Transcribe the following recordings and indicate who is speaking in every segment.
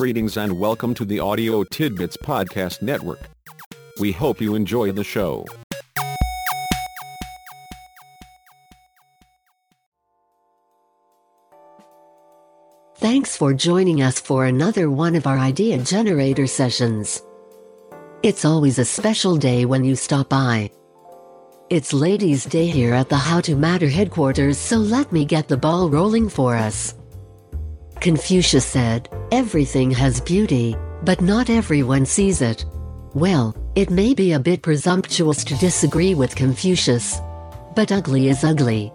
Speaker 1: Greetings and welcome to the Audio Tidbits Podcast Network. We hope you enjoy the show.
Speaker 2: Thanks for joining us for another one of our idea generator sessions. It's always a special day when you stop by. It's Ladies' Day here at the How to Matter headquarters, so let me get the ball rolling for us. Confucius said, Everything has beauty, but not everyone sees it. Well, it may be a bit presumptuous to disagree with Confucius. But ugly is ugly.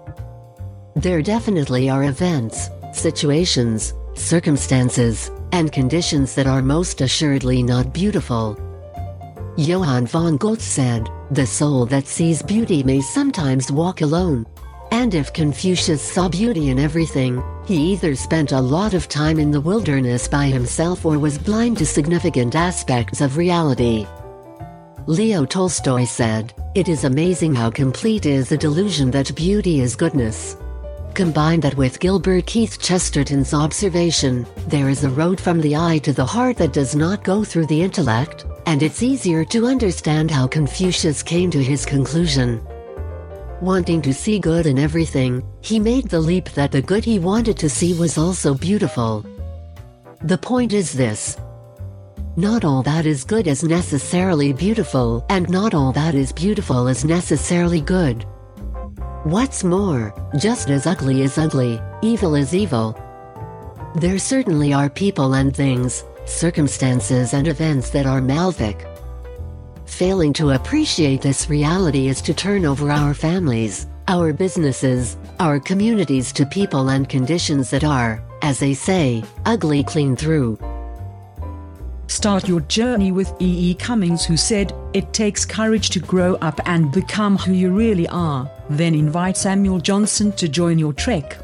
Speaker 2: There definitely are events, situations, circumstances, and conditions that are most assuredly not beautiful. Johann von Goethe said, The soul that sees beauty may sometimes walk alone. And if Confucius saw beauty in everything, he either spent a lot of time in the wilderness by himself or was blind to significant aspects of reality. Leo Tolstoy said, It is amazing how complete is the delusion that beauty is goodness. Combine that with Gilbert Keith Chesterton's observation, there is a road from the eye to the heart that does not go through the intellect, and it's easier to understand how Confucius came to his conclusion. Wanting to see good in everything, he made the leap that the good he wanted to see was also beautiful. The point is this. Not all that is good is necessarily beautiful, and not all that is beautiful is necessarily good. What's more, just as ugly is ugly, evil is evil. There certainly are people and things, circumstances and events that are malefic. Failing to appreciate this reality is to turn over our families, our businesses, our communities to people and conditions that are, as they say, ugly clean through.
Speaker 3: Start your journey with E. E. Cummings, who said, It takes courage to grow up and become who you really are. Then invite Samuel Johnson to join your trek.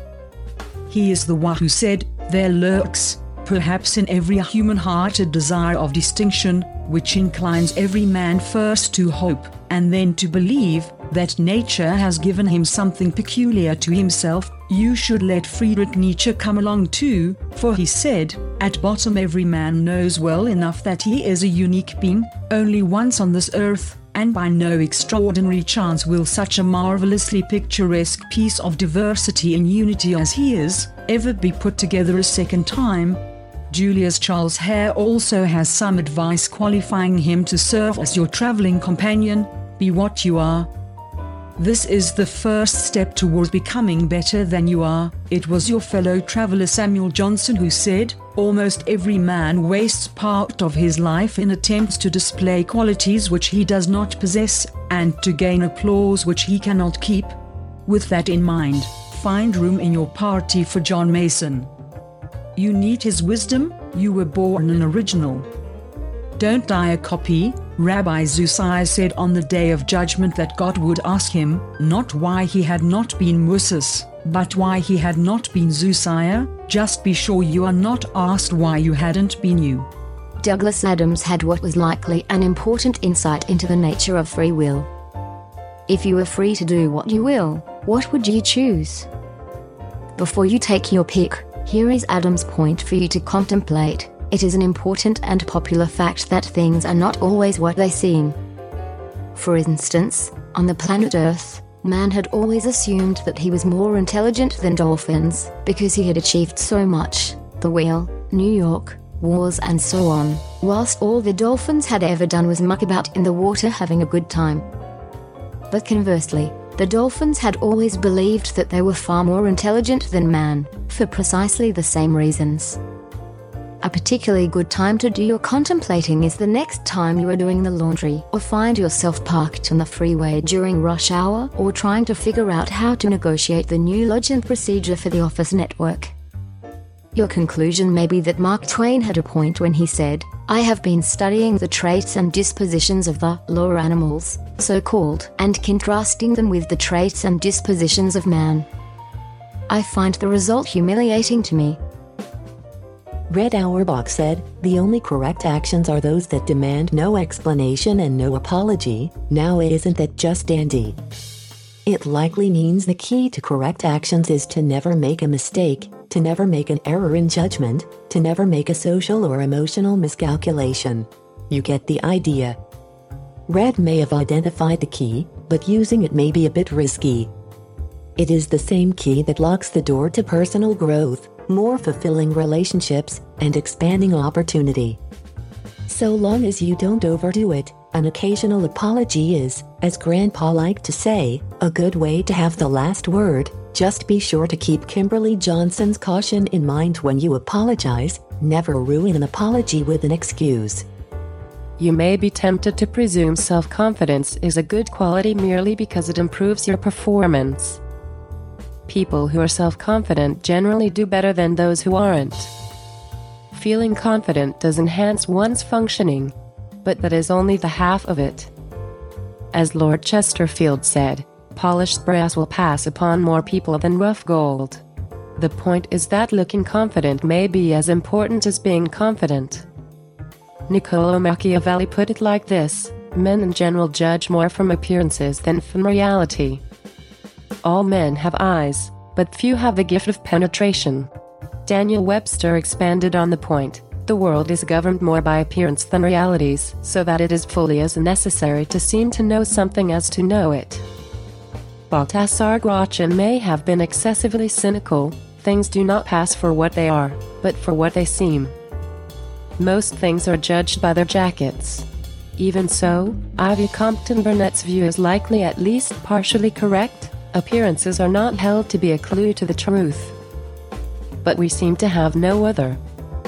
Speaker 3: He is the one who said, There lurks, perhaps in every human heart, a desire of distinction, which inclines every man first to hope, and then to believe, that nature has given him something peculiar to himself, you should let Friedrich Nietzsche come along too, for he said, At bottom every man knows well enough that he is a unique being, only once on this earth, and by no extraordinary chance will such a marvelously picturesque piece of diversity and unity as he is, ever be put together a second time. Julius Charles Hare also has some advice qualifying him to serve as your traveling companion, be what you are, this is the first step towards becoming better than you are. It was your fellow traveler Samuel Johnson who said, Almost every man wastes part of his life in attempts to display qualities which he does not possess, and to gain applause which he cannot keep. With that in mind, find room in your party for John Mason. You need his wisdom, you were born an original. Don't die a copy, Rabbi Zusiah said on the day of judgment that God would ask him, not why he had not been Moses, but why he had not been Zusiah. Just be sure you are not asked why you hadn't been you.
Speaker 4: Douglas Adams had what was likely an important insight into the nature of free will. If you were free to do what you will, what would you choose? Before you take your pick, here is Adams' point for you to contemplate. It is an important and popular fact that things are not always what they seem. For instance, on the planet Earth, man had always assumed that he was more intelligent than dolphins because he had achieved so much the wheel, New York, wars, and so on, whilst all the dolphins had ever done was muck about in the water having a good time. But conversely, the dolphins had always believed that they were far more intelligent than man, for precisely the same reasons. A particularly good time to do your contemplating is the next time you are doing the laundry or find yourself parked on the freeway during rush hour or trying to figure out how to negotiate the new login procedure for the office network. Your conclusion may be that Mark Twain had a point when he said, I have been studying the traits and dispositions of the lower animals, so called, and contrasting them with the traits and dispositions of man. I find the result humiliating to me,
Speaker 2: Red Auerbach said, the only correct actions are those that demand no explanation and no apology. Now isn't that just dandy? It likely means the key to correct actions is to never make a mistake,
Speaker 5: to never make an error in judgment, to never make a social or emotional miscalculation. You get the idea. Red may have identified the key, but using it may be a bit risky. It is the same key that locks the door to personal growth, more fulfilling relationships, and expanding opportunity. So long as you don't overdo it, an occasional apology is, as Grandpa liked to say, a good way to have the last word. Just be sure to keep Kimberly Johnson's caution in mind when you apologize never ruin an apology with an excuse.
Speaker 6: You may be tempted to presume self confidence is a good quality merely because it improves your performance. People who are self confident generally do better than those who aren't. Feeling confident does enhance one's functioning, but that is only the half of it. As Lord Chesterfield said, polished brass will pass upon more people than rough gold. The point is that looking confident may be as important as being confident. Niccolo Machiavelli put it like this Men in general judge more from appearances than from reality. All men have eyes, but few have the gift of penetration. Daniel Webster expanded on the point the world is governed more by appearance than realities, so that it is fully as necessary to seem to know something as to know it. Baltasar Gracian may have been excessively cynical, things do not pass for what they are, but for what they seem. Most things are judged by their jackets. Even so, Ivy Compton Burnett's view is likely at least partially correct. Appearances are not held to be a clue to the truth. But we seem to have no other.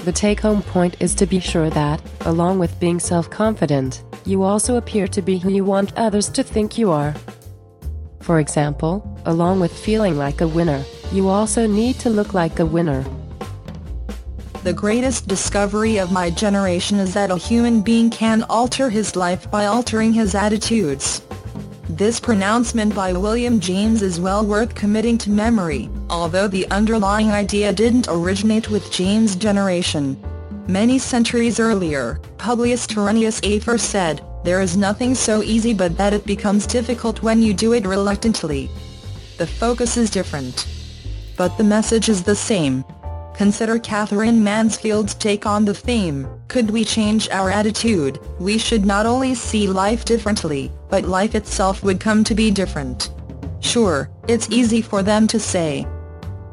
Speaker 6: The take home point is to be sure that, along with being self confident, you also appear to be who you want others to think you are. For example, along with feeling like a winner, you also need to look like a winner.
Speaker 7: The greatest discovery of my generation is that a human being can alter his life by altering his attitudes. This pronouncement by William James is well worth committing to memory, although the underlying idea didn't originate with James' generation. Many centuries earlier, Publius Terentius Afer said, there is nothing so easy but that it becomes difficult when you do it reluctantly. The focus is different. But the message is the same. Consider Katherine Mansfield's take on the theme, could we change our attitude, we should not only see life differently, but life itself would come to be different. Sure, it's easy for them to say.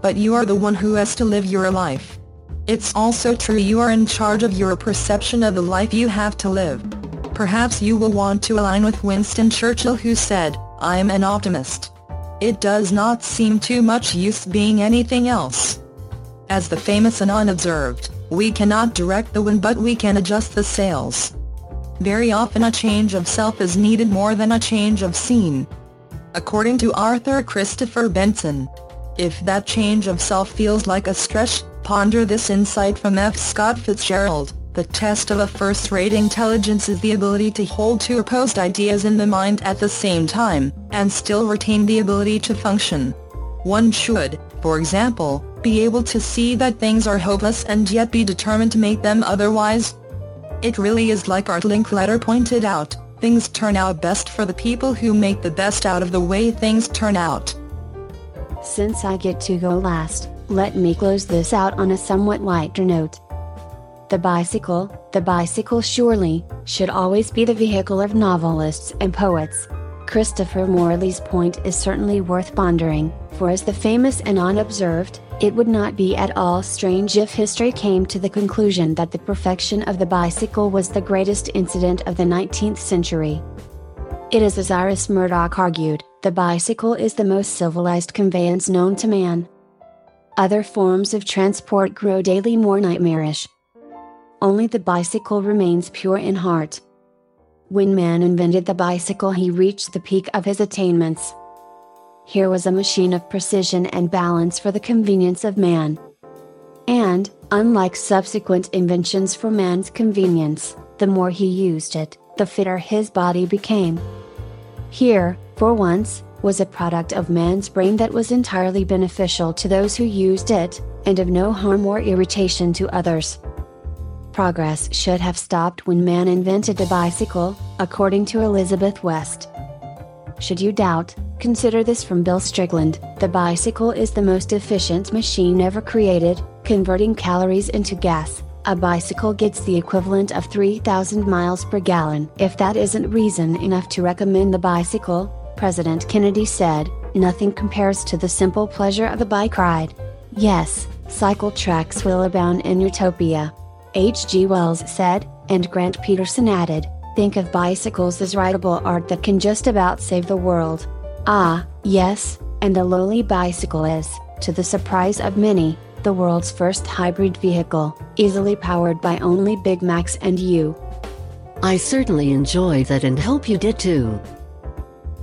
Speaker 7: But you are the one who has to live your life. It's also true you are in charge of your perception of the life you have to live. Perhaps you will want to align with Winston Churchill who said, I am an optimist. It does not seem too much use being anything else. As the famous Anon observed, we cannot direct the wind but we can adjust the sails. Very often a change of self is needed more than a change of scene. According to Arthur Christopher Benson, if that change of self feels like a stretch, ponder this insight from F. Scott Fitzgerald. The test of a first-rate intelligence is the ability to hold two opposed ideas in the mind at the same time, and still retain the ability to function. One should, for example, be able to see that things are hopeless and yet be determined to make them otherwise? It really is like Art Linkletter pointed out, things turn out best for the people who make the best out of the way things turn out.
Speaker 8: Since I get to go last, let me close this out on a somewhat lighter note. The bicycle, the bicycle surely, should always be the vehicle of novelists and poets. Christopher Morley's point is certainly worth pondering, for as the famous Anon observed, it would not be at all strange if history came to the conclusion that the perfection of the bicycle was the greatest incident of the 19th century. It is as Iris Murdoch argued, the bicycle is the most civilized conveyance known to man. Other forms of transport grow daily more nightmarish. Only the bicycle remains pure in heart. When man invented the bicycle, he reached the peak of his attainments. Here was a machine of precision and balance for the convenience of man. And, unlike subsequent inventions for man's convenience, the more he used it, the fitter his body became. Here, for once, was a product of man's brain that was entirely beneficial to those who used it, and of no harm or irritation to others. Progress should have stopped when man invented the bicycle, according to Elizabeth West. Should you doubt, Consider this from Bill Strickland The bicycle is the most efficient machine ever created, converting calories into gas. A bicycle gets the equivalent of 3,000 miles per gallon. If that isn't reason enough to recommend the bicycle, President Kennedy said, nothing compares to the simple pleasure of a bike ride. Yes, cycle tracks will abound in utopia. H.G. Wells said, and Grant Petersen added, think of bicycles as rideable art that can just about save the world. Ah, yes, and the lowly bicycle is, to the surprise of many, the world's first hybrid vehicle, easily powered by only Big Macs and you.
Speaker 2: I certainly enjoy that and hope you did too.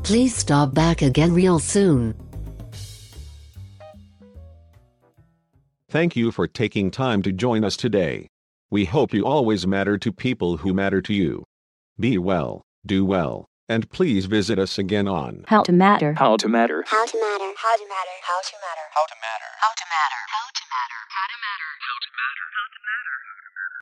Speaker 2: Please stop back again real soon.
Speaker 1: Thank you for taking time to join us today. We hope you always matter to people who matter to you. Be well, do well, and please visit us again on
Speaker 9: How to Matter.
Speaker 10: How to matter.
Speaker 11: How to matter. How to matter. How to matter.
Speaker 10: How to matter.
Speaker 11: How to matter. How to matter. How to matter.
Speaker 10: How to matter.